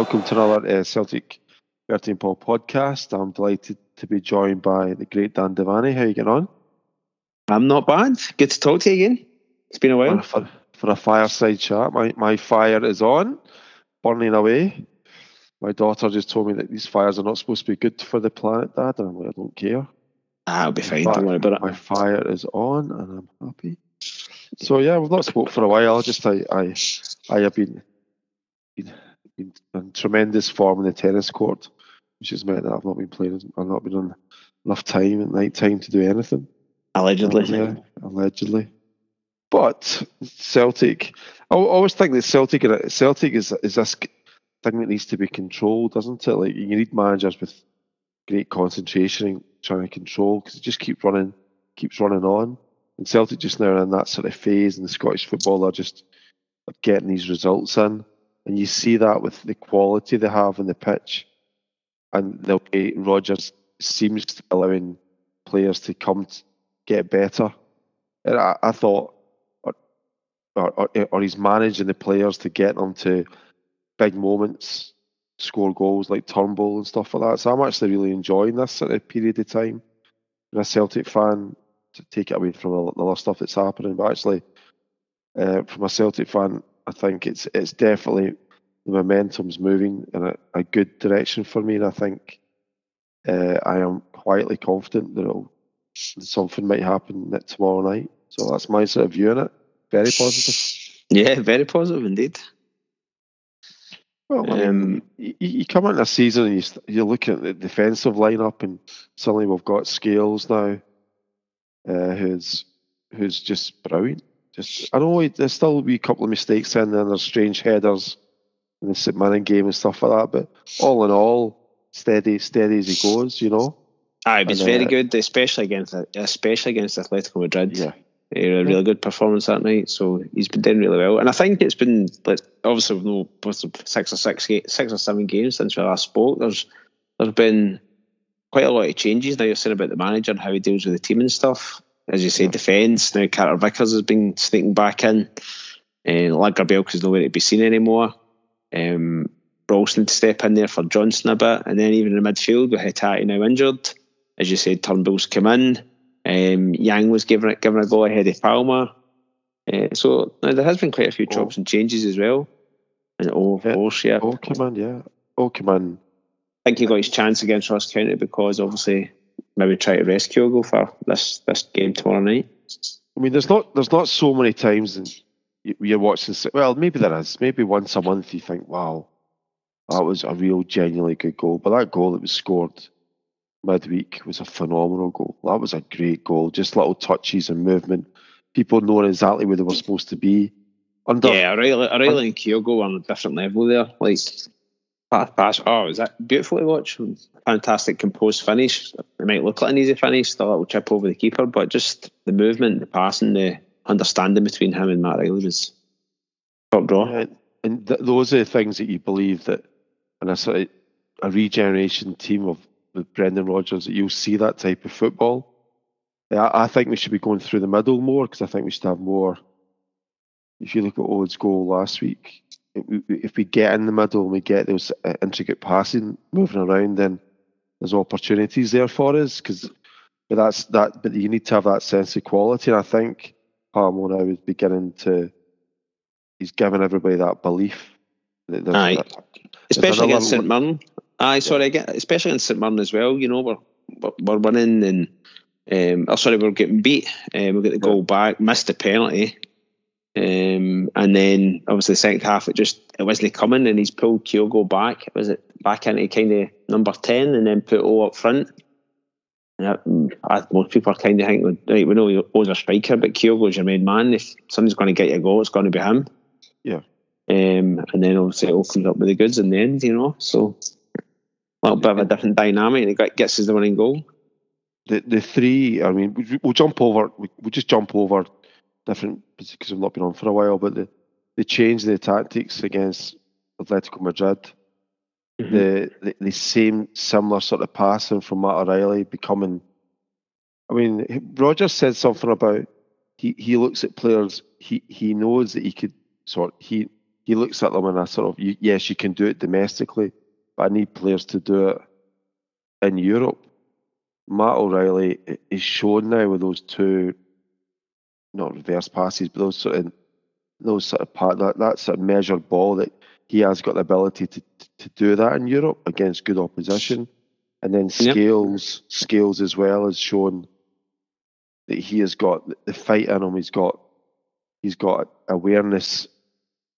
welcome to another uh, Celtic 13 Paul podcast. I'm delighted to be joined by the great Dan Devaney. How are you getting on? I'm not bad. Good to talk to you again. It's been a while. For, for a fireside chat, my, my fire is on, burning away. My daughter just told me that these fires are not supposed to be good for the planet, Dad, and I'm like, I don't care. Ah, I'll be fine. Don't worry about it. My fire is on, and I'm happy. So yeah, we've not spoke for a while. Just I I I have been been, been in tremendous form in the tennis court, which has meant that I've not been playing. I've not been on enough time at night time to do anything. Allegedly, yeah, allegedly. But Celtic, I always think that Celtic Celtic is is this thing that needs to be controlled, doesn't it? Like you need managers with great concentration and trying to control because it just keeps running, keeps running on. And Celtic just now are in that sort of phase, and the Scottish football are just getting these results in, and you see that with the quality they have in the pitch, and the way Rodgers seems to be allowing players to come to get better. And I, I thought, or, or, or he's managing the players to get them to big moments, score goals like Turnbull and stuff like that. So I'm actually really enjoying this sort of period of time. And a Celtic fan, to take it away from the other stuff that's happening. But actually, uh, from a Celtic fan, I think it's it's definitely the momentum's moving in a, a good direction for me, and I think uh, I am quietly confident that something might happen tomorrow night. So that's my sort of view on it. Very positive. Yeah, very positive indeed. Well, I mean, you, you, come into a season and you, you look at the defensive lineup, and suddenly we've got Scales now uh, who's who's just brilliant. Just I know there's still be a couple of mistakes in there. and There's strange headers in the St Mirren game and stuff like that. But all in all, steady, steady as he goes. You know. Aye, he's very uh, good, especially against especially against Atletico Madrid. Yeah. a really good performance that night, so he's been doing really well. And I think it's been like obviously we've no six or six six or seven games since we last spoke. There's there's been quite a lot of changes now. You're saying about the manager and how he deals with the team and stuff. As you say, defence. Now Carter Vickers has been sneaking back in. And Lagerbielke is nowhere to be seen anymore. Um, Ralston to step in there for Johnston a bit. And then even in the midfield with Hatate now injured. As you said, Turnbull's come in. Um, Yang was given it given a go ahead of Palma. Uh, so now there has been quite a few chops oh. and changes as well. And oh, yeah. oh, yeah. Oh, come on, yeah. Oh, come on think he got his chance against Ross County because obviously maybe try to rescue a goal for this this game tomorrow night. I mean, there's not there's not so many times you're watching. Well, maybe there is. Maybe once a month you think, "Wow, that was a real genuinely good goal." But that goal that was scored midweek was a phenomenal goal. That was a great goal. Just little touches and movement. People knowing exactly where they were supposed to be. Under, yeah, O'Riley, O'Riley and Kyogo on a different level there. Like Pass, pass. Oh, is that beautiful to watch? Fantastic composed finish. It might look like an easy finish, the little chip over the keeper, but just the movement, the passing, the understanding between him and Matt Riley was top draw. Yeah, and th- those are the things that you believe that and a sort a regeneration team of with Brendan Rodgers that you'll see that type of football. Yeah, I think we should be going through the middle more because I think we should have more. If you look at Owen's goal last week, if we get in the middle and we get those uh, intricate passing moving around, then there's opportunities there for us. Because, but that's that. But you need to have that sense of quality, and I think Palma now is beginning to. He's giving everybody that belief. That Aye, that, especially against St Mirren. Aye, sorry, especially against St Mirren as well. You know, we're we're winning and. Um, oh, sorry, we're getting beat. Um, we get the goal back, missed the penalty, um, and then obviously the second half, it just it wasn't coming, and he's pulled Kyogo back. Was it back into kind of number ten, and then put O up front? And most people are kind of thinking, right, we know O's a striker, but Kyogo's your main man. If somebody's going to get you a goal, it's going to be him. Yeah. Um, and then obviously it comes up with the goods in the end, you know. So a little bit of a different dynamic, and it gets us the winning goal. The the three, I mean, we'll jump over. We'll just jump over different because I've not been on for a while, but the they changed the tactics against Atletico Madrid. Mm-hmm. The, the, the same similar sort of passing from Matt O'Riley becoming. I mean, Rodgers said something about he, he looks at players. He he knows that he could sort he he he looks at them and I sort of yes, you can do it domestically, but I need players to do it in Europe. Matt O'Riley is shown now with those two, not reverse passes, but those sort of those sort of part that that sort of measured ball that he has got the ability to to do that in Europe against good opposition, and then Scales yep. Scales as well has shown that he has got the fight in him. He's got he's got awareness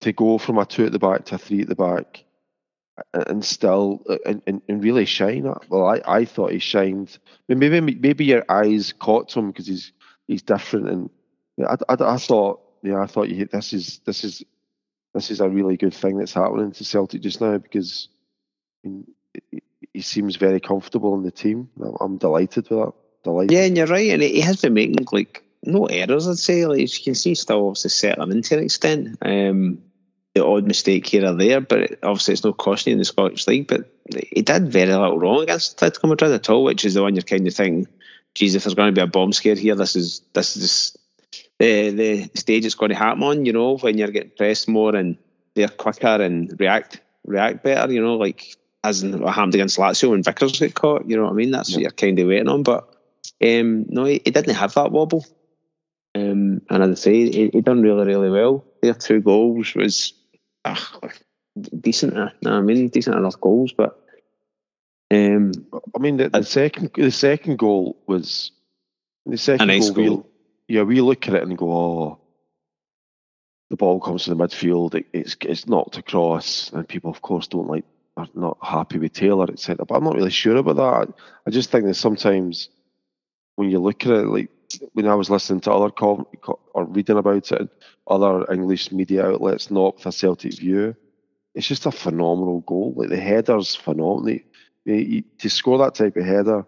to go from a two at the back to a three at the back and still uh, and, and, and really shine. Well, I, I thought he shined. Maybe maybe your eyes caught him because he's he's different, and I, I, I thought yeah I thought you, this is this is this is a really good thing that's happening to Celtic just now because he seems very comfortable in the team. I'm delighted with that. Delighted. Yeah, and you're right, and he has been making like no errors. I'd say like you can see, still obviously settling into an extent. Um, the odd mistake here or there, but obviously it's not costing in the Scottish League. But he did very little wrong against Atletico Madrid at all, which is the one you're kind of thinking, geez, if there's going to be a bomb scare here, this is this is the the stage it's going to happen on. You know, when you're getting pressed more and they're quicker and react react better. You know, like as in what happened against Lazio when Vickers got caught. You know what I mean? That's yeah. what you're kind of waiting on. But um, no, he, he, didn't have that wobble. Um, and as I say, he, he done really, really well. Their two goals was ugh, decent. Uh, I mean, decent enough goals, but um, I mean, the, the second the second goal was the second nice goal. goal. We, yeah, we look at it and go, oh, the ball comes to the midfield, it, it's it's knocked across, and people, of course, don't like are not happy with Taylor, etc. But I'm not really sure about that. I just think that sometimes when you look at it, like when I was listening to other com- or reading about it, other English media outlets, not with a Celtic view, it's just a phenomenal goal. Like the header's phenomenal. to score that type of header,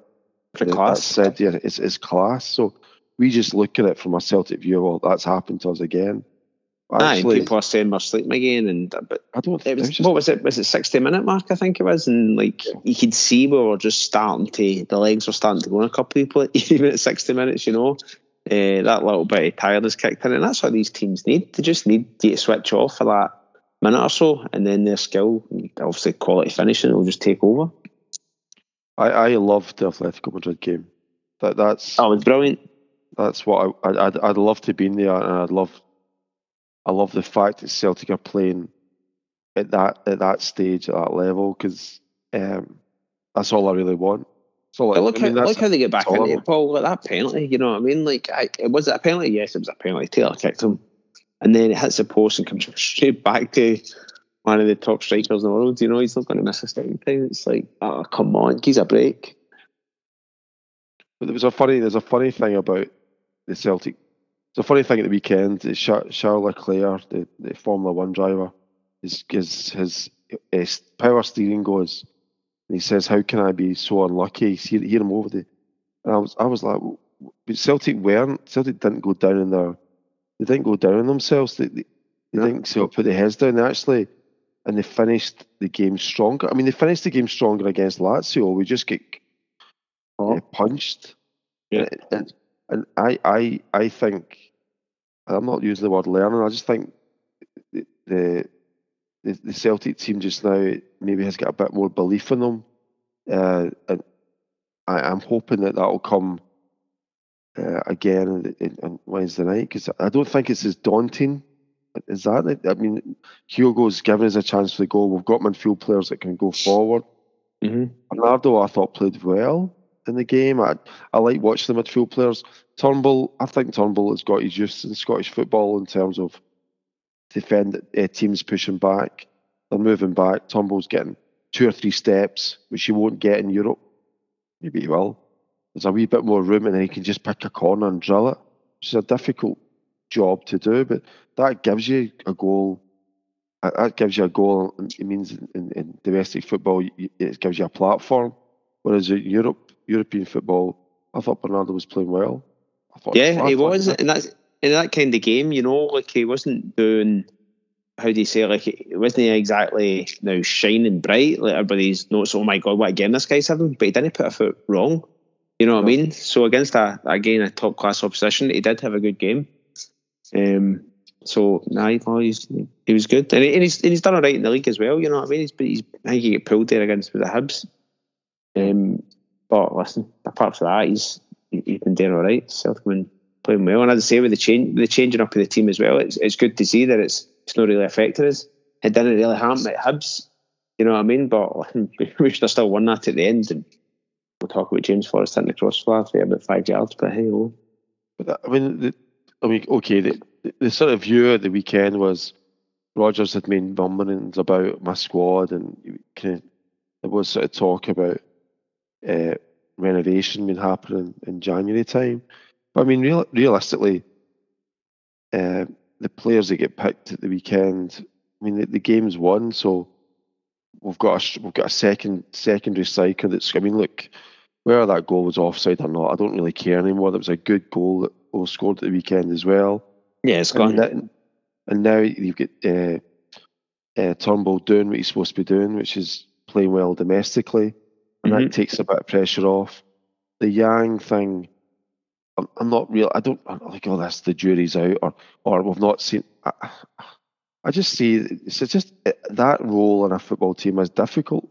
for class. Said, yeah, it's, it's class. So we just look at it from a Celtic view. Well, that's happened to us again. Actually, Aye, people are saying we're sleeping again, and but I don't. It was, was just, what was it? Was it sixty minute mark? I think it was, and like yeah. you could see we were just starting to the legs were starting to go in a couple of people even at sixty minutes. You know, uh, that little bit of tiredness kicked in, and that's what these teams need. They just need you to switch off for that minute or so, and then their skill, obviously quality finishing, will just take over. I I loved the Atletico Madrid game. That that's oh, it was brilliant. That's what I, I'd I'd love to be in there, and I'd love I love the fact that Celtic are playing at that at that stage at that level because um, that's all I really want. So like, look, I mean, how, look how they get back into it, Paul. Like that penalty, you know what I mean? Like, I, it was a penalty. Yes, it was a penalty. Taylor kicked him, and then it hits the post and comes straight back to one of the top strikers in the world. You know, he's not going to miss a second time. It's like, oh, come on, give a break. But there was a funny. There's a funny thing about the Celtic it's a funny thing at the weekend. Charles Leclerc, the, the Formula One driver, his his, his, his power steering goes, and he says, "How can I be so unlucky?" Hear, hear him over the, and I was I was like, but Celtic weren't. Celtic didn't go down in their, they didn't go down on themselves. They, they, they didn't so put their heads down. They actually, and they finished the game stronger. I mean, they finished the game stronger against Lazio. We just get oh. uh, punched. Yeah. And, and I, I, I think I'm not using the word learning. I just think the, the the Celtic team just now maybe has got a bit more belief in them, uh, and I, am hoping that that will come uh, again on Wednesday night because I don't think it's as daunting. Is that? I mean, Kyogo's given us a chance for the goal. We've got midfield players that can go forward. Mm-hmm. Bernardo, I thought played well in the game. I I like watching the midfield players. Turnbull, I think Turnbull has got his use in Scottish football in terms of defend uh, teams pushing back. They're moving back. Turnbull's getting two or three steps, which he won't get in Europe. Maybe he will. There's a wee bit more room, and then he can just pick a corner and drill it, which is a difficult job to do. But that gives you a goal. That gives you a goal. It means in, in domestic football, it gives you a platform. Whereas in Europe, European football, I thought Bernardo was playing well. yeah, he was, and that's in that kind of game. You know, like he wasn't doing. How do you say? Like it wasn't he exactly now shining bright. Like everybody's notes. Oh my god, what a game this guy's having! But he didn't put a foot wrong. You know what I mean? So against a again a top class opposition, he did have a good game. Um, So, nah, no, he's, he was good. And, he, and, he's, and he's done all right in the league as well, you know what I mean? He's, he's, I think he get pulled there against the Hibs. Um, but listen, apart from that, he's he's been doing all right. Celtic been playing well. And as I say, with the change, the changing up of the team as well, it's, it's good to see that it's it's not really affected us. It didn't really happen at Hibs, you know what I mean? But we should have still won that at the end. And we'll talk about James Forrest hitting the crossbar for about five yards, but hey, oh. I mean, the, I mean, okay, the, the sort of view of the weekend was Rodgers had made mumblings about my squad, and kind of, there was sort of talk about uh, renovation been happening in January time. But I mean, real, realistically, uh, the players that get picked at the weekend, I mean, the, the game's won, so we've got a, we've got a second secondary striker that's. I mean, look, whether that goal was offside or not, I don't really care anymore. That was a good goal that was scored at the weekend as well. Yeah, it's gone. And, and now you've got uh, uh, Turnbull doing what he's supposed to be doing, which is playing well domestically, and mm-hmm. that takes a bit of pressure off. The Yang thing, I'm, I'm not real. I don't I'm like, oh, that's the jury's out, or or we've not seen. I, I just see it's just that role in a football team is difficult.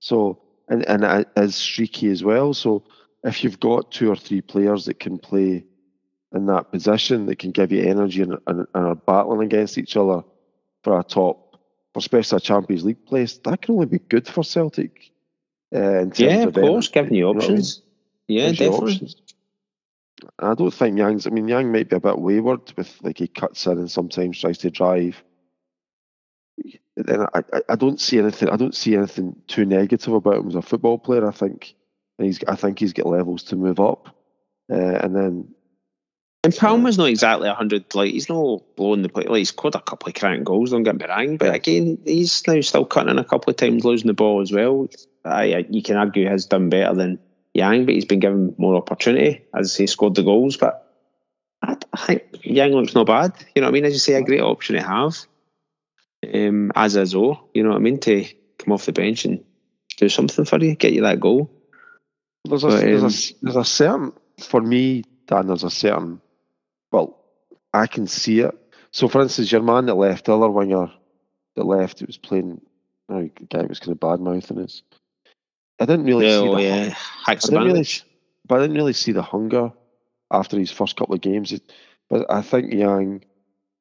So and and as streaky as well. So if you've got two or three players that can play in that position that can give you energy and, and, and are battling against each other for a top, for especially a Champions League place, that can only be good for Celtic. Uh, yeah, of, of course, giving you options. yeah, definitely. Options. I don't think Yang's. I mean, Yang might be a bit wayward with like he cuts in and sometimes tries to drive. Then I, I, I don't see anything. I don't see anything too negative about him as a football player. I think he's. I think he's got levels to move up, uh, and then and Palma's not exactly a hundred. Like he's not blowing the play. Like he's scored a couple of crank goals. Don't get me wrong, but again, he's now still cutting in a couple of times, losing the ball as well. I, I you can argue he's done better than Yang, but he's been given more opportunity. As he scored the goals, but I, I think Yang looks not bad. You know what I mean? As you say, a great option to have. Um, as is O, you know what I mean? To come off the bench and do something for you, get you that goal. There's a, but, um, there's, a, um, there's a certain, for me, Dan, there's a certain well, I can see it. So, for instance, your man that left, the other winger that left, it was playing. Oh, guy was kind of bad mouthing us. I didn't really see the yeah. I didn't really, but I didn't really see the hunger after his first couple of games. But I think Yang,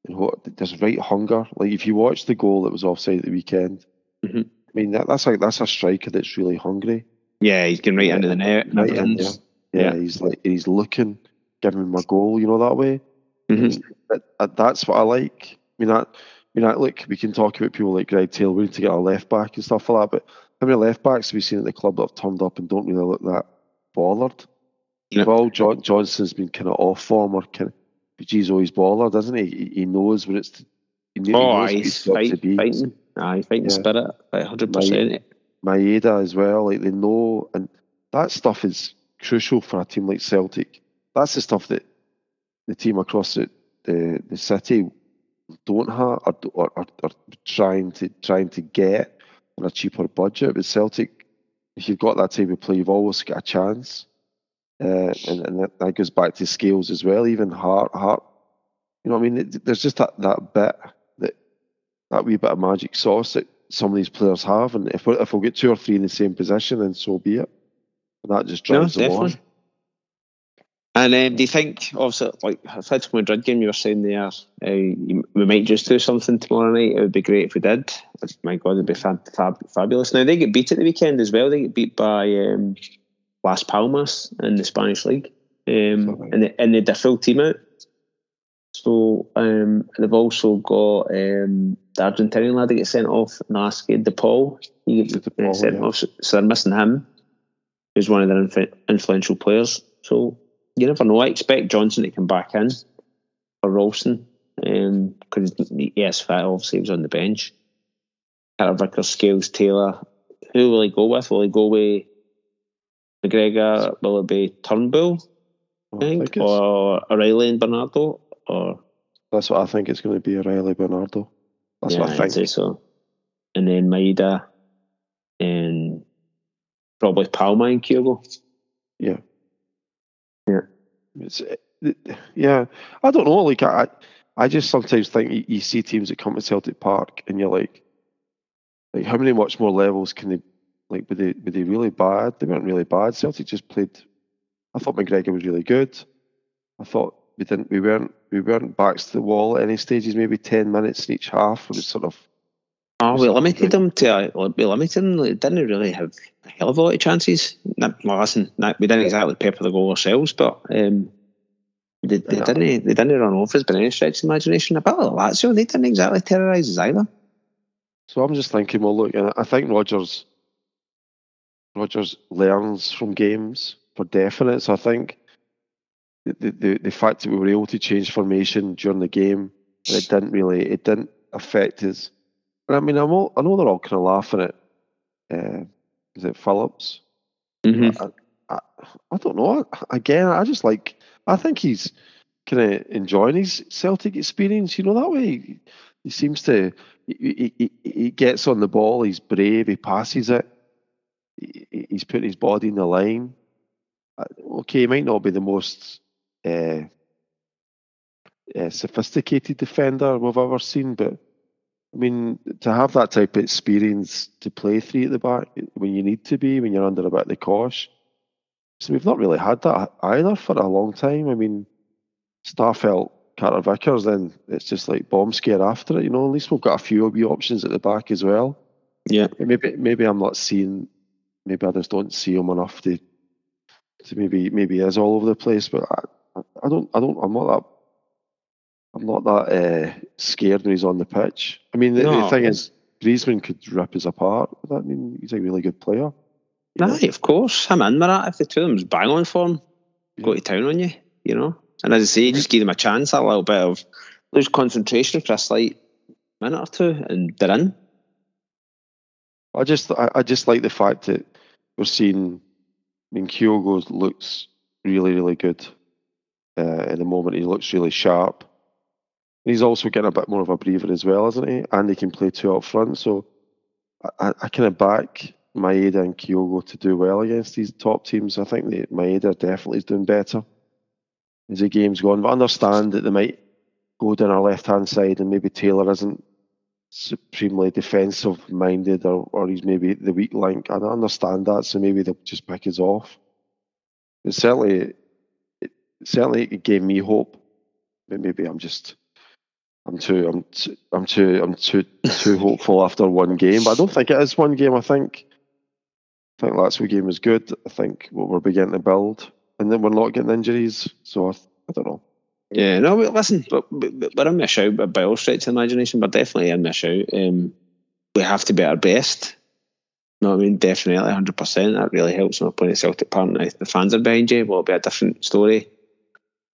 there's right hunger. Like if you watch the goal that was offside at the weekend, mm-hmm. I mean that, that's like that's a striker that's really hungry. Yeah, he's getting right into the net. Right in there. Yeah, yeah, he's like he's looking give me my goal, you know, that way. Mm-hmm. That, that's what I like. I mean, that, I mean, that, look, we can talk about people like Greg Taylor. We need to get a left back and stuff like that, but how many left backs have we seen at the club that have turned up and don't really look that bothered? Well, John, Johnston's been kind of off form or kind of, but oh, he's always bothered, doesn't he? He, he knows when it's. To, he oh, he's fight, fighting. Aye, fighting yeah. spirit, hundred percent. Maeda as well, like they know, and that stuff is crucial for a team like Celtic that's the stuff that the team across the the, the city don't have or, or, or, or trying to trying to get on a cheaper budget. But Celtic, if you've got that type of play, you've always got a chance. Uh, and and that, that, goes back to skills as well. Even heart, heart. You know, what I mean, there's just that, that bit that that wee bit of magic sauce that some of these players have, and if we if we get two or three in the same position, then so be it. And that just drives no, them on. And um, do you think, obviously, like Atletico Madrid game, you were saying there, uh, we might just do something tomorrow night. It would be great if we did. My God, it'd be fab, fab, fabulous. Now they get beat at the weekend as well. They get beat by um, Las Palmas in the Spanish league, um, and they, and they their full team out. So um, they've also got um, the Argentinian lad that gets sent off, Nasque De Paul. He gets uh, sent yeah. off, so they're missing him, who's one of their inf- influential players. So you never know. I expect Johnston to come back in for Ralston because um, yes, fit obviously he was on the bench. Carter Vickers, Scales, Taylor. Who will he go with? Will he go with McGregor? Will it be Turnbull? I think, I or O'Riley and Bernardo, or that's what I think it's going to be. O'Riley Bernardo. That's yeah, what I think. I'd so. And then Maeda and probably Palma and Kyogo. Yeah. Yeah. It's, eh, yeah, I don't know. Like I, I just sometimes think you, you see teams that come to Celtic Park and you're like, like how many much more levels can they like? Were they were they really bad? They weren't really bad. Celtic just played. I thought McGregor was really good. I thought we didn't. We weren't. We weren't backs to the wall at any stages. Maybe ten minutes in each half. It was sort of. Oh, we limited them to. Uh, we limited them. They didn't really have a hell of a lot of chances. well, listen, we didn't exactly pepper the goal ourselves, but um, they, they yeah. didn't. They didn't run over us by any stretch of imagination. A bit like Lazio, they didn't exactly terrorise us either. So I'm just thinking, well, look, I think Rogers, Rodgers learns from games for definite. So I think the, the, the fact that we were able to change formation during the game, it didn't really, it didn't affect us. I mean, I'm all, I know they're all kind of laughing at, uh, is it Phillips? Mm-hmm. I, I, I, don't know. Again, I just like, I think he's kind of enjoying his Celtic experience. You know, that way he, he seems to, he, he, he, gets on the ball, he's brave, he passes it, he, he's putting his body in the line. Uh, okay, he might not be the most uh, uh, sophisticated defender we've ever seen, but I mean, to have that type of experience to play three at the back when you need to be, when you're under a bit of the cosh. So we've not really had that either for a long time. I mean, Starfelt, Carter Vickers, then it's just like bomb scare after it. You know, at least we've got a few wee options at the back as well. Yeah. Maybe maybe I'm not seeing. Maybe I just don't see him enough to. To maybe maybe he is all over the place, but I, I don't, I don't, I'm not that, I'm not that uh, scared when he's on the pitch. I mean, the, no. the thing is, Griezmann could rip us apart. I mean, he's a really good player. Aye, of course. I'm in with that. If the two of them's bang on form, yeah. go to town on you, you know. And as I say, just give them a chance, a little bit of lose concentration for a slight minute or two, and they're in. I just, I, I just like the fact that we're seeing. I mean, Kyogo looks really, really good uh, in the moment. He looks really sharp. He's also getting a bit more of a breather as well, isn't he? And he can play two up front. So I, I kind of back Maeda and Kyogo to do well against these top teams. I think that Maeda definitely is doing better as the game's gone. But I understand that they might go down our left hand side and maybe Taylor isn't supremely defensive minded or, or he's maybe the weak link. I don't understand that, so maybe they'll just pick us off. But certainly certainly it gave me hope. But maybe I'm just I'm too I'm too I'm too I'm too too hopeful after one game. But I don't think it is one game. I think I think last week game was good. I think what we're beginning to build, and then we're not getting injuries. So I, I don't know. Yeah, no. Listen, but we're in a shout by all stretch of imagination. We're definitely in a shout. Um, we have to be at our best. No, I mean definitely, hundred percent. That really helps when we're playing Celtic Park. The fans are behind you. Will be a different story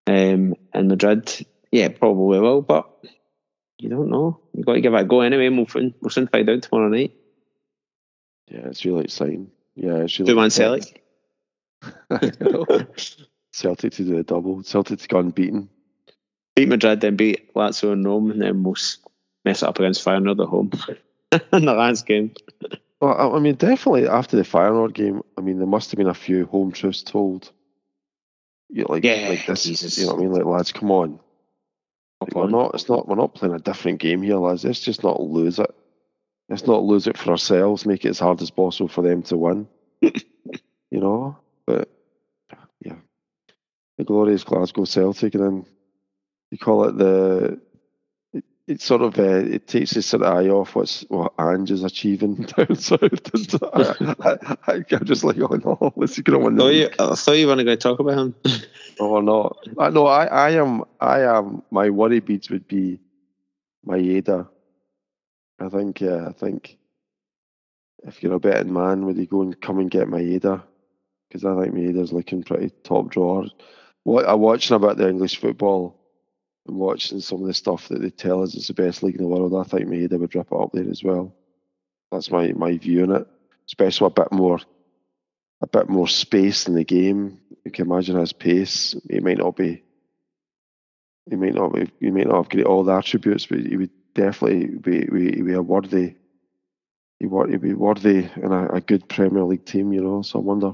um, in Madrid. Yeah, probably will, but you don't know. You've got to give it a go anyway. We'll, we'll soon find out tomorrow night. Yeah, it's really exciting. Yeah, it's really. Two man Celtic. Celtic to do a double. Celtic to go unbeaten. Beat Madrid, then beat Lazio and Rome, and then we'll mess it up against Feyenoord at home in the last game. Well, I mean, definitely after the Feyenoord game, I mean, there must have been a few home truths told you know, like, yeah, like this, Jesus. you know what I mean? Like, lads, come on. We're not. It's not. We're not playing a different game here, lads. Let's just not lose it. Let's not lose it for ourselves. Make it as hard as possible for them to win. you know. But yeah, the glorious Glasgow Celtic, and then you call it the it sort of uh, it takes the sort of eye off what's what Ange is achieving down south. I, am just like, oh no, what's he going to win? You, I thought you were going to talk about him. oh no, I, no, I, I am, I am. My worry beads would be Maeda. I think, yeah, I think if you're a betting man, would you go and come and get Maeda? Because I think Maeda's looking pretty top drawer. What I'm watching about the English football and watching some of the stuff that they tell us it's the best league in the world, I think Maeda would rip it up there as well. That's my, my view on it. Especially a bit more a bit more space in the game. You can imagine his pace. He might not be he might not be he might not have great all the attributes, but he would definitely be be, be a worthy he would be worthy in a, a, good Premier League team, you know. So I wonder.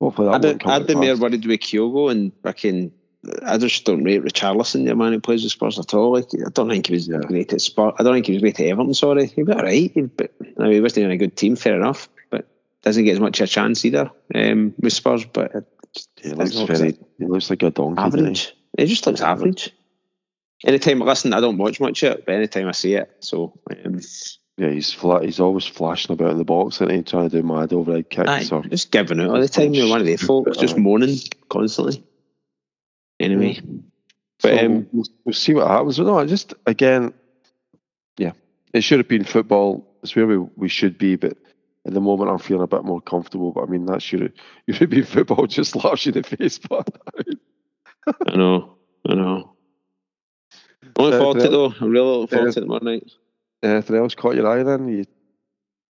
Hopefully that I'd, I'd be more worried with Kyogo and fucking I just don't rate Richarlison, the man who plays with Spurs at all. Like, I don't think he was Yeah. great at Spurs. I don't think he was great at Everton. Sorry, he was all right, but I mean, he wasn't in a good team. Fair enough, but doesn't get as much of a chance either um, with Spurs. But it He looks very. He looks like a donkey. doesn't he? average. He just looks average. Anytime, I listen, I don't watch much of it, but anytime I see it, so um, Yeah, he's flat. He's always flashing about in the box, and he trying to do mad overhead aye, kicks or just giving out all the time. You're one of the folks just moaning constantly. Anyway, but So um, we'll, we'll see what happens. But no, I just again, yeah, it should have been football. It's where we, we should be, but at the moment I'm feeling a bit more comfortable. But I mean, that should have you should be football just slaps you in the face. But I know, I know. Looking Uh, forward to it though. I'm really looking forward uh, to it tomorrow night. anything else caught your eye then? You,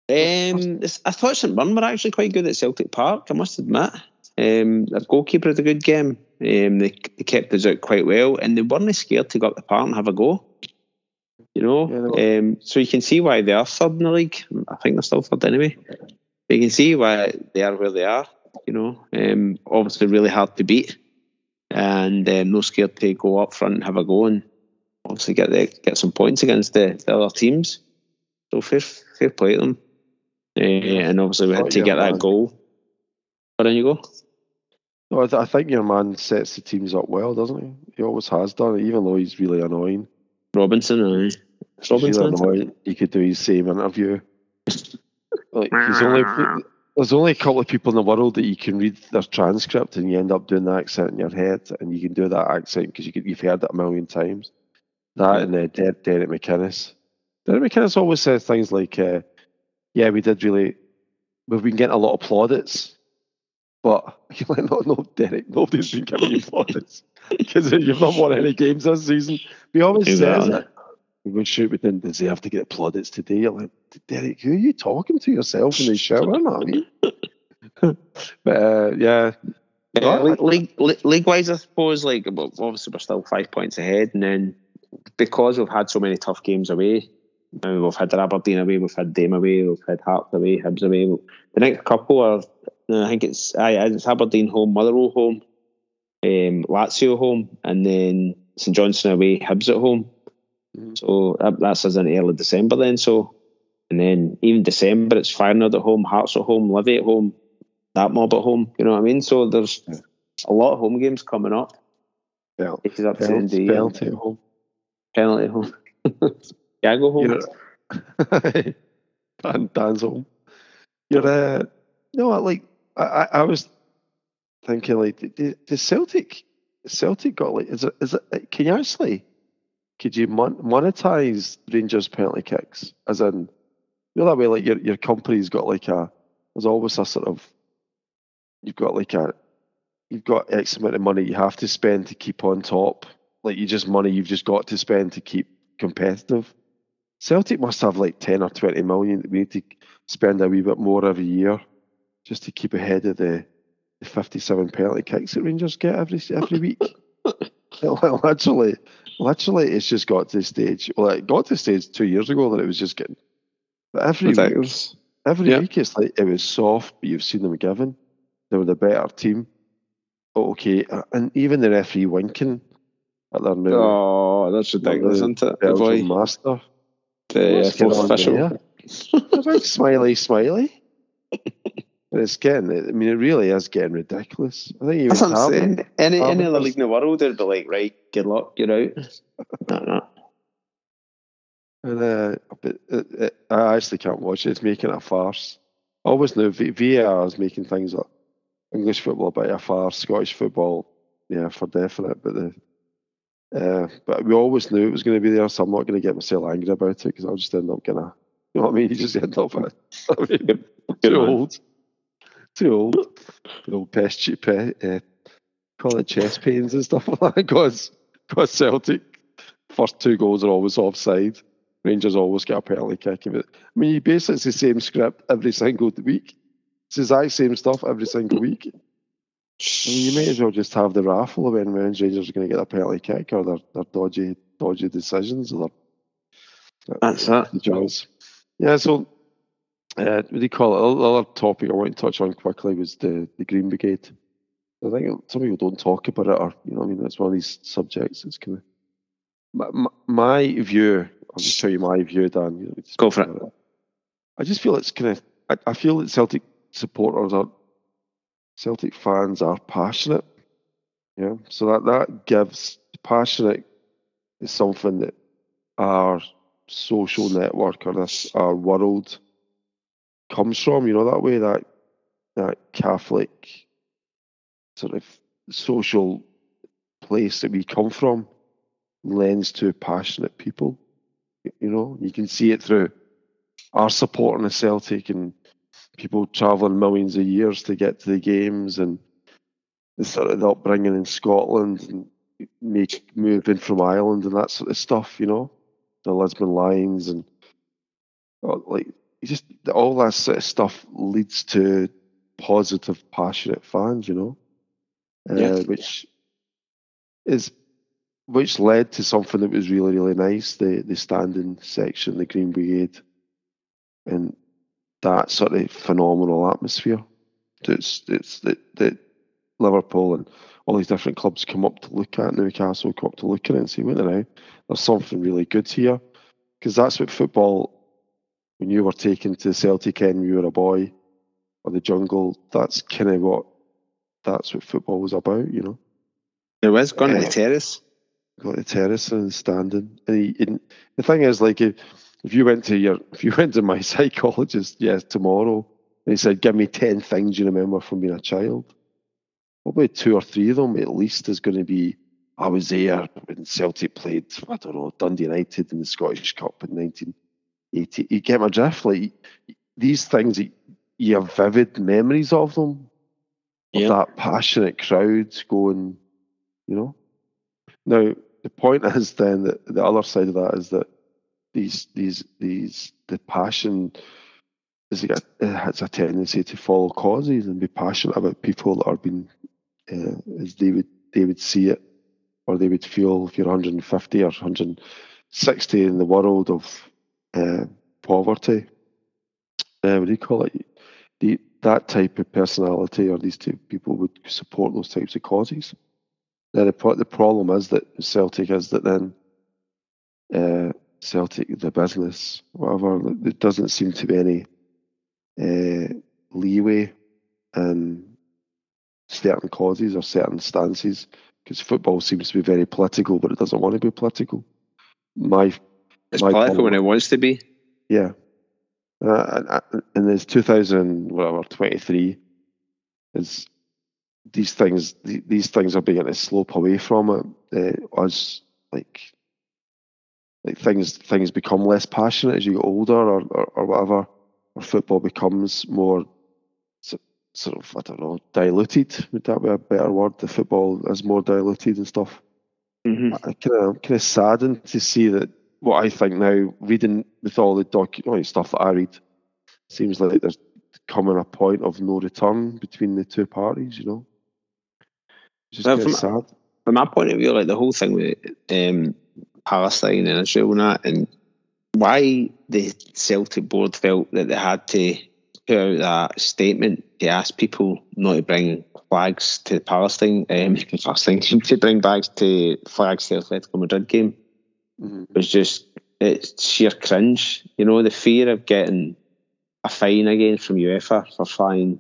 Um, I thought St Mirren were actually quite good at Celtic Park. I must admit. Um, their goalkeeper had a good game. Um, they, they kept us out quite well, and they weren't scared to go up the park and have a go. You know, Yeah, um, so you can see why they are third in the league. I think they're still third anyway. But you can see why they are where they are. You know, um, obviously really hard to beat, and um, no scared to go up front and have a go, and obviously get the, get some points against the, the other teams. So fair fair play to them. Uh, and obviously we had Oh, to yeah, get that man. goal. But then you go. no, I, th- I think your man sets the teams up well, doesn't he? He always has done, even though he's really annoying. Robinson, really Robinson. annoying. He could do his same interview. Like he's only there's only a couple of people in the world that you can read their transcript and you end up doing the accent in your head and you can do that accent because you you've heard it a million times. That and uh, Der- Derek McInnes. Derek McInnes always says things like, uh, "Yeah, we did really. We've been getting a lot of plaudits, but you're like, no, no, Derek, nobody's been giving you plaudits because you've not won any games this season." He always says Exactly. it. We shoot, we didn't deserve to get plaudits today. You're like, Derek, who are you talking to yourself in the shower? Me. but uh, yeah, Yeah, No, league, league, league, league-wise, I suppose, like, obviously we're still five points ahead, and then because we've had so many tough games away, I mean, we've had Aberdeen away, we've had Dame away, we've had Hearts away, Hibs away. The next couple are, I think it's, aye, it's Aberdeen home, Motherwell home, um, Lazio home, and then St Johnstone away, Hibs at home. Mhm. So that, that's us in early December then. So, and then even December, it's Feyenoord at home, Hearts at home, Livi at home, that mob at home. You know what I mean? So there's Yeah. a lot of home games coming up. Belt, It is up to belt, the belt at home. penalty at home. yeah, go home. You're, Dan, Dan's home. You're, uh, no, I like, I, I, was thinking, like, the, the Celtic, Celtic got like, is it, is it, can you actually, could you mon- monetize Rangers penalty kicks? As in, you know that way, like, your, your company's got like a, there's always a sort of, you've got like a, you've got X amount of money you have to spend to keep on top. Like, you just money you've just got to spend to keep competitive. Celtic must have like 10 or 20 million that we need to spend a wee bit more every year just to keep ahead of the, the 57 penalty kicks that Rangers get every every week. Literally, literally, it's just got to the stage. Well, it got to the stage two years ago that it was just getting. But every week, every Yeah. week it's like it was soft, but you've seen them given. They were the better team. Oh, okay, uh, and even the referee winking at their new Oh, that's ridiculous, isn't it? The Belgian boy, master. the uh, What's going fourth official. there? A big smiley, smiley. And it's getting, I mean, it really is getting ridiculous. I think even That's what I'm saying. Any, any other league in the world, they'd be like, right, good luck, you're out. no, no. and, uh, but it, it, I actually can't watch it. It's making it a farce. I always knew v- VAR is making things up. English football a bit a farce, Scottish football, yeah, for definite. But the, uh, but we always knew it was going to be there, so I'm not going to get myself angry about it because I'll just end up gonna, you know what I mean? You just end up, I mean, too old, too old. The old pest, pe, uh, call it chest pains and stuff like that. Because, because Celtic first two goals are always offside. Rangers always get a penalty kick. But, I mean, you basically it's the same script every single week. It's the exact same stuff every single week. I mean, you may as well just have the raffle of when Rangers are going to get a penalty kick or their, their dodgy, dodgy decisions or their That's it. the. Yeah, so uh, what do you call it? The other topic I want to touch on quickly was the, the Green Brigade. I think some people don't talk about it, or you know, I mean, it's one of these subjects. It's kind of my, my, my view. I'll just tell you my view, Dan. You know, Go for it. I just feel it's kind of. I, I feel that Celtic supporters are Celtic fans are passionate. Yeah, so that that gives passionate is something that our social network or this our world comes from. You know that way that that Catholic sort of social place that we come from lends to passionate people. You know, you can see it through our supporting the Celtic and people travelling millions of years to get to the games and the sort of the upbringing in Scotland and make moving from Ireland and that sort of stuff, you know, the Lisbon Lions and oh, like just all that sort of stuff leads to positive, passionate fans, you know, uh, yeah. which is which led to something that was really really nice the the standing section, the Green Brigade, and that sort of phenomenal atmosphere. It's it's that that Liverpool and all these different clubs come up to look at Newcastle come up to look at it and say, wait a minute, there's something really good here. Because that's what football, when you were taken to Celtic end when you were a boy, or the jungle, that's kind of what, that's what football was about, you know. It was going uh, to the terrace. Going to the terrace and standing. And, he, and the thing is, like, if, if you went to your, if you went to my psychologist, yes, tomorrow, and he said, give me 10 things you remember from being a child probably two or three of them at least is going to be I was there when Celtic played, I don't know, Dundee United in the Scottish Cup in 1980. You get my drift? Like, these things, you have vivid memories of them, of that passionate crowd going, you know. Now, the point is then that the other side of that is that these, these, these, the passion is it has a tendency to follow causes and be passionate about people that are being uh, as they would they would see it, or they would feel if you're 150 or 160 in the world of uh, poverty. Uh, what do you call it? The, that type of personality or these two people would support those types of causes. Now the the problem is that Celtic is that then uh, Celtic the business whatever there doesn't seem to be any uh, leeway in certain causes or certain stances because football seems to be very political, but it doesn't want to be political. My it's my political when it wants to be. Yeah, uh, and there's 2000 whatever 23 is these things these things are beginning to slope away from it uh, as like like things things become less passionate as you get older or, or, or whatever or football becomes more sort of I don't know diluted. Would that be a better word? The football is more diluted and stuff. Mm-hmm. I kind of kind of saddened to see that what I think now, reading with all the docu stuff that I read, seems like there's coming a point of no return between the two parties. You know, it's just well, from, sad. From my point of view, like the whole thing with um, Palestine and Israel and that, and why the Celtic board felt that they had to put out that statement to ask people not to bring flags to Palestine, um, Palestine to bring bags to flags to the Atletico Madrid game. Mm-hmm. Was just it's sheer cringe. You know, the fear of getting a fine again from UEFA for fine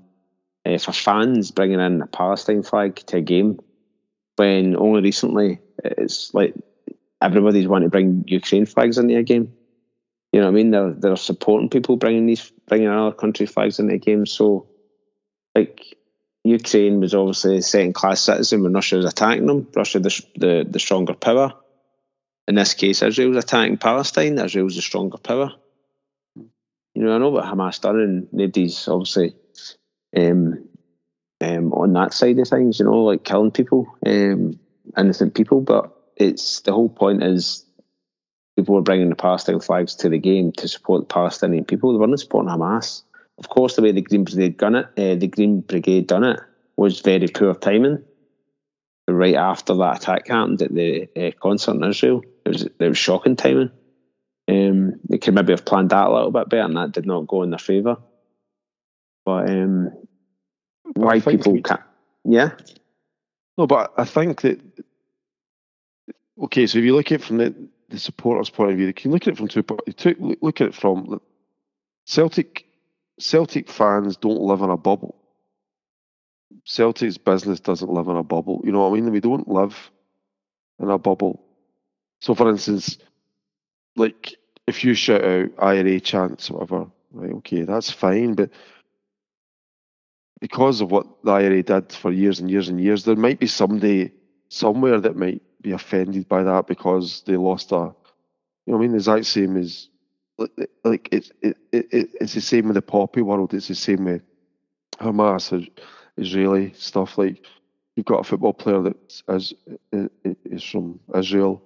uh, for fans bringing in a Palestine flag to a game when only recently it's like everybody's wanting to bring Ukraine flags into a game. You know what I mean? They're they're supporting people bringing these bringing another country flags into the game. So, like Ukraine was obviously a second class citizen when Russia was attacking them. Russia the the, the stronger power. In this case, Israel was attacking Palestine. Israel was the stronger power. You know, I know what Hamas done, and nobody's obviously um, um, on that side of things. You know, like killing people, um, innocent people. But it's the whole point is people were bringing the Palestine flags to the game to support the Palestinian people. They weren't supporting Hamas. Of course, the way the Green Brigade done it, uh, the Green Brigade done it was very poor timing. Right after that attack happened at the uh, concert in Israel, it was it was shocking timing. Um, they could maybe have planned that a little bit better, and that did not go in their favour. But um, why people can't? Yeah. No, but I think that okay. So if you look at it from the, the supporters' point of view, you can look at it from two. two look at it from Celtic. Celtic fans don't live in a bubble. Celtic's business doesn't live in a bubble. You know what I mean? We don't live in a bubble. So, for instance, like if you shout out IRA chants, whatever, right? Okay, that's fine, but because of what the IRA did for years and years and years, there might be somebody somewhere that might be offended by that because they lost a, you know, what I mean, the exact same as like it's it, it, it's the same with the poppy world. It's the same with Hamas, Israeli stuff. Like you've got a football player that is is from Israel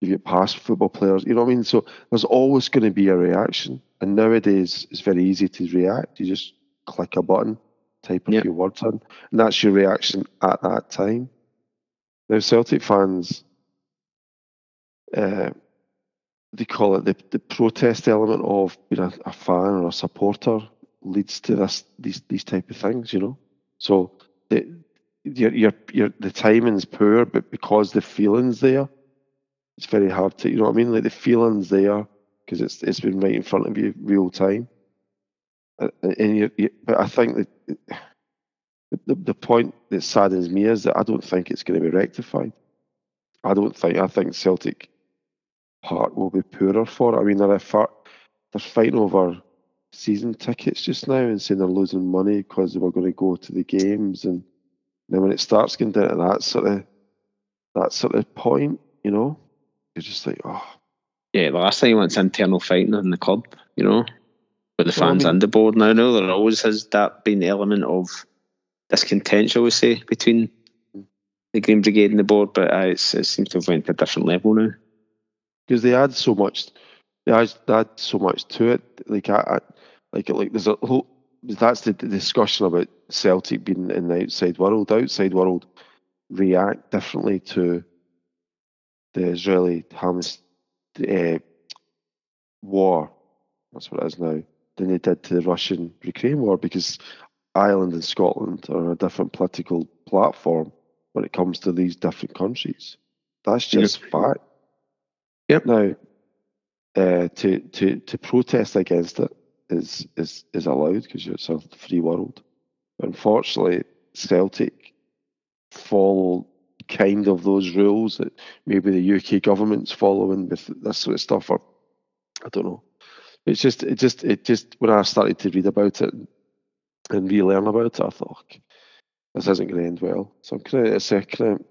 you get past football players. You know what I mean? So there's always going to be a reaction. And nowadays, it's very easy to react. You just click a button, type a yep. few words in, and that's your reaction at that time. Now, Celtic fans, uh, they call it the, the protest element of being a, a fan or a supporter leads to this these these type of things, you know. So the your your your the timing's poor, but because the feeling's there, it's very hard to, you know what I mean? Like the feeling's there because it's it's been right in front of you real time. Uh, uh, and you, you but I think that uh, the, the point that saddens me is that I don't think it's going to be rectified. I don't think. I think Celtic Park will be poorer for it. I mean, they're they're fighting over season tickets just now and saying they're losing money because they were going to go to the games, and then when it starts getting down to that sort of that sort of point, you know, you're just like, oh. Yeah, the last time it's internal fighting in the club, you know, with the fans well, I mean, and the board. Now, know there always has that been the element of discontent, shall we say, between the Green Brigade and the board, but uh, it seems to have went to a different level now. Because they add so much, they add, they add so much to it. Like I, I like like there's a whole. That's the, the discussion about Celtic being in the outside world. The outside world react differently to the Israeli Hamas uh, war, that's what it is now, than they did to the Russian Ukraine war because Ireland and Scotland are on a different political platform when it comes to these different countries. That's just yep. fact. Yep. Now, uh, to to to protest against it is is is allowed because it's a free world. Unfortunately, Celtic follow kind of those rules that maybe the UK government's following with this sort of stuff, or I don't know. It's just, it just, it just when I started to read about it and relearn about it, I thought this isn't going to end well. So I'm kind of, it's kind of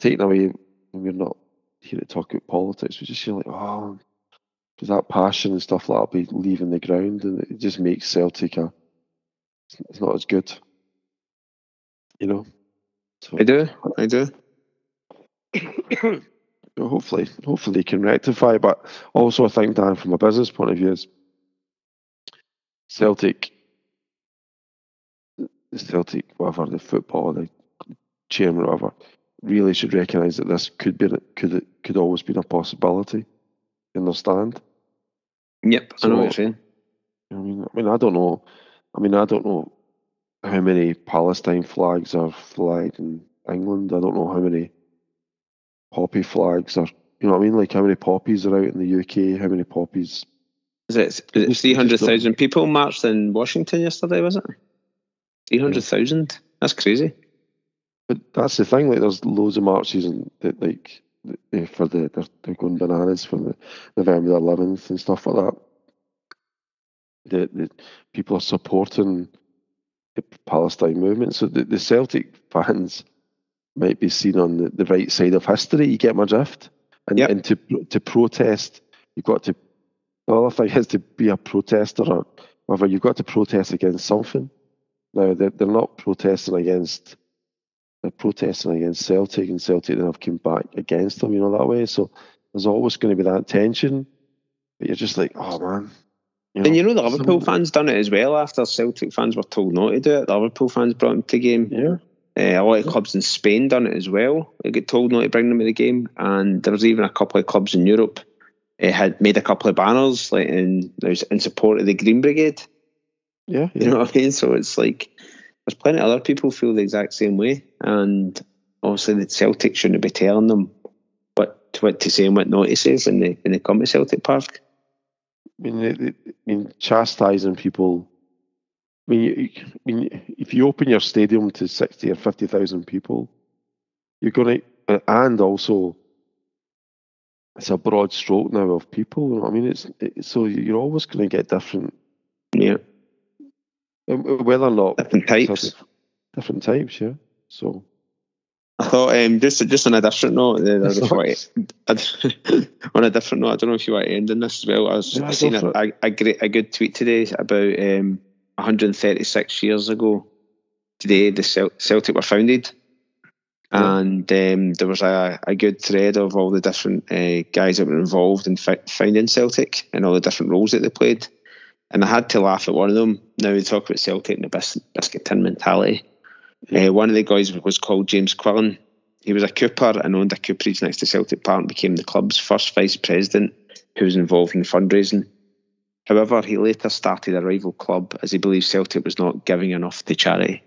taken away when we're not here to talk about politics. We're just feel like, oh, because that passion and stuff like that will be leaving the ground, and it just makes Celtic a, it's not as good, you know. So, I do. I do. hopefully, hopefully they can rectify. But also, I think Dan, from a business point of view, is Celtic, Celtic, whatever the football, the chairman, whatever, really should recognise that this could be could could always be a possibility. Understand? Yep, so, I know what you're saying. I mean, I mean, I don't know. I mean, I don't know how many Palestine flags are flagged in England. I don't know how many poppy flags are. You know what I mean? Like how many poppies are out in the UK? How many poppies? Is it, is it three hundred thousand people marched in Washington yesterday? Was it three hundred thousand? That's crazy. But that's the thing. Like, there's loads of marches and like eh, for the they're, they're going bananas for the November 11th and stuff like that. The, the people are supporting the Palestine movement. So the, the Celtic fans might be seen on the, the right side of history. You get my drift, and yep. and to to protest, you've got to. The other thing is to be a protester or whatever. You've got to protest against something. Now they're, they're not protesting against. They're protesting against Celtic, and Celtic then have come back against them. You know that way. So there's always going to be that tension. But you're just like, oh man, you know, and you know the Liverpool some... fans done it as well after Celtic fans were told not to do it. The Liverpool fans brought them to the game. Yeah. Uh, a lot of clubs in Spain done it as well. They get told not to bring them to the game, and there was even a couple of clubs in Europe uh, had made a couple of banners like in in support of the Green Brigade. Yeah, yeah, you know what I mean. So it's like there's plenty of other people feel the exact same way, and obviously the Celtic shouldn't be telling them what what to say and what not to say when they when they come to Celtic Park. I mean, it, it, I mean, chastising people. I mean, you, I mean, if you open your stadium to sixty or fifty thousand people, you're going to, and also, it's a broad stroke now of people. You know I mean, it's it, so you're always going to get different. Yeah. Um, whether or not different types, different types, yeah. So I thought um, just just on a different note, uh, on a different note, I don't know if you want to end on this as well. I was yeah, I seen a, a, a, great a good tweet today about um, 136 years ago today the Celtic were founded, yeah. and um, there was a, a good thread of all the different uh, guys that were involved in fi- founding Celtic and all the different roles that they played. And I had to laugh at one of them. Now we talk about Celtic and the bis- biscuit tin mentality. Uh, one of the guys was called James Quillan. He was a cooper and owned a cooperage next to Celtic Park and became the club's first vice president who was involved in fundraising. However, he later started a rival club as he believed Celtic was not giving enough to charity.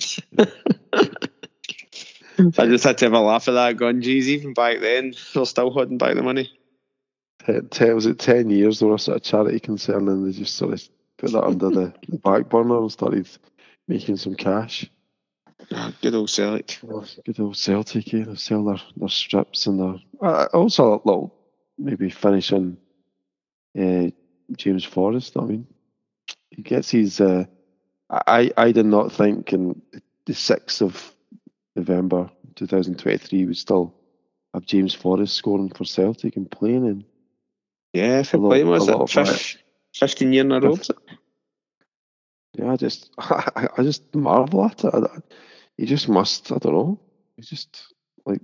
I just had to have a laugh at that, going, geez, even back then, they're still holding back the money ten, was it ten years they were a sort of charity concern and they just sort of put that under the, the back burner and started making some cash. Good old Celtic. Good old Celtic, yeah. They sell their, their strips and their. Uh, also, a little maybe finishing uh, James Forrest. I mean, he gets his. Uh, I I did not think in the sixth of November 2023 we still have James Forrest scoring for Celtic and playing in yeah, fair play. Was it fifth, fifteen year in a row? Yeah, I just, I, I just marvel at it. I, he just must. I don't know. He's just like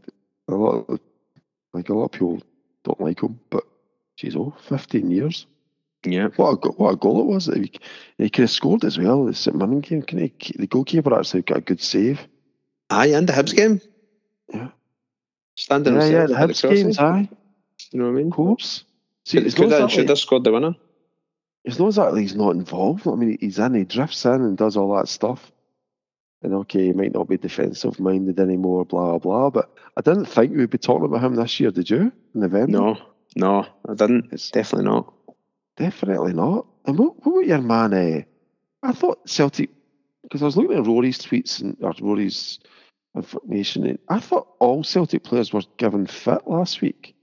a lot, of, like a lot of people don't like him, but geez, oh, 15 years. Yeah. What a what a goal it was! He, he could have scored as well. The St Mirren game, can he, the goalkeeper actually got a good save. Aye, and the Hibs game. Yeah. Standing. Yeah, yeah, the Hibs games. Aye. You know what I mean? Of course. See, it's could have, should have scored the winner. It's not exactly he's not involved. I mean, he's in, he drifts in and does all that stuff. And okay, he might not be defensive minded anymore, blah, blah. But I didn't think we'd be talking about him this year, did you? In the event? No, no, I didn't. It's definitely not. Definitely not. And what, what your man? Uh, I thought Celtic, because I was looking at Rory's tweets and or Rory's information. And I thought all Celtic players were given fit last week.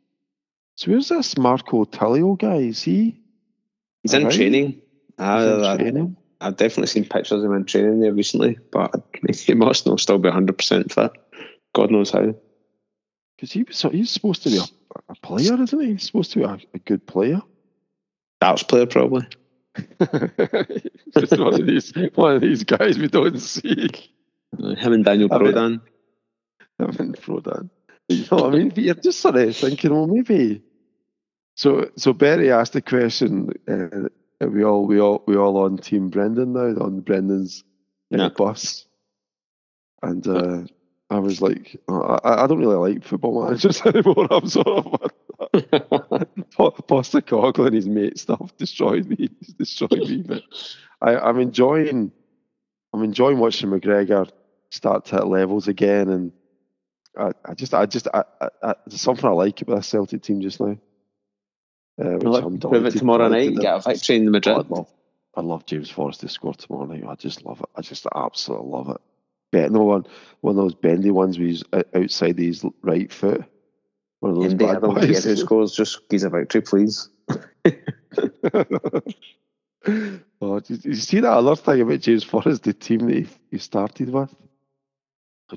So where's this Marco Tilio guy? Is he? He's in right? training. He's in training. I've definitely seen pictures of him in training there recently, but he must not still be 100% fit. God knows how. Because he was, he's supposed to be a, a, player, isn't he? He's supposed to be a, a good player. Darts player, probably. Just one of these one of these guys we don't see. Uh, him and Daniel Prodan. Him and Prodan. You know what I mean? You're just sort of thinking, well, maybe so, so Betty asked the question. Uh, we all, we all, we all on Team Brendan now on Brendan's uh, bus, and uh, I was like, oh, I, I, don't really like football managers anymore. I'm sort of Postecoglou and his mate stuff destroyed me. destroyed me. But I, I'm enjoying, I'm enjoying watching McGregor start to hit levels again, and I, I just, I just, I, I, there's something I like about the Celtic team just now. Uh, which I'm prove it tomorrow night. Get a victory in the Madrid. I'd love, I'd love James Forrest to score tomorrow night. I just love it. I just absolutely love it. Bet no one, one of those bendy ones where he's outside his right foot. One of those Indy, bad boys. who scores. Just gives a victory, please. oh, did you see that other thing about James Forrest, the team that he, he started with?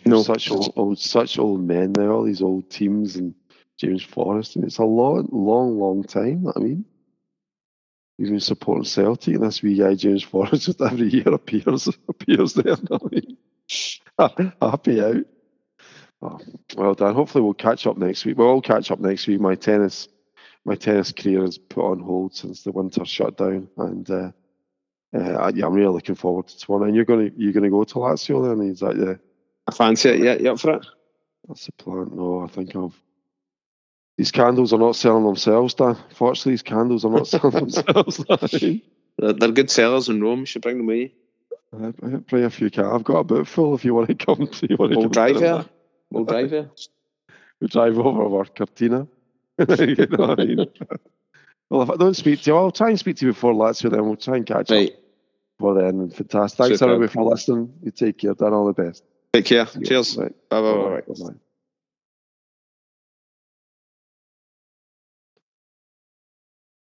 No. Such old, old, such old men now, all these old teams and James Forrest, and it's a long, long, long time. I mean, he's been supporting Celtic, and this wee guy James Forrest just every year appears appears there. I mean, happy out. Oh, well done. Hopefully, we'll catch up next week. We'll all catch up next week. My tennis, my tennis career is put on hold since the winter shut down, and uh, uh, yeah, I'm really looking forward to tomorrow. And you're gonna you're gonna go to Lazio then? Is that the? I fancy it. Yeah, you up for it? That's the plan. No, I think I've these candles are not selling themselves, Dan. Fortunately, these candles are not selling themselves. they're, they're, good sellers in Rome. You should bring them away. Uh, bring a few cars. I've got a boot full if you want to come. To, you want to We'll drive here. We'll drive here. We drive over our Cortina. you know what I mean? well, if I don't speak to you, I'll try and speak to you before Lazio. Then we'll try and catch up Right. before then. Fantastic. Thanks Superb. everybody for listening. You take care. Done all the best. Take care. Cheers. Right. Bye bye bye.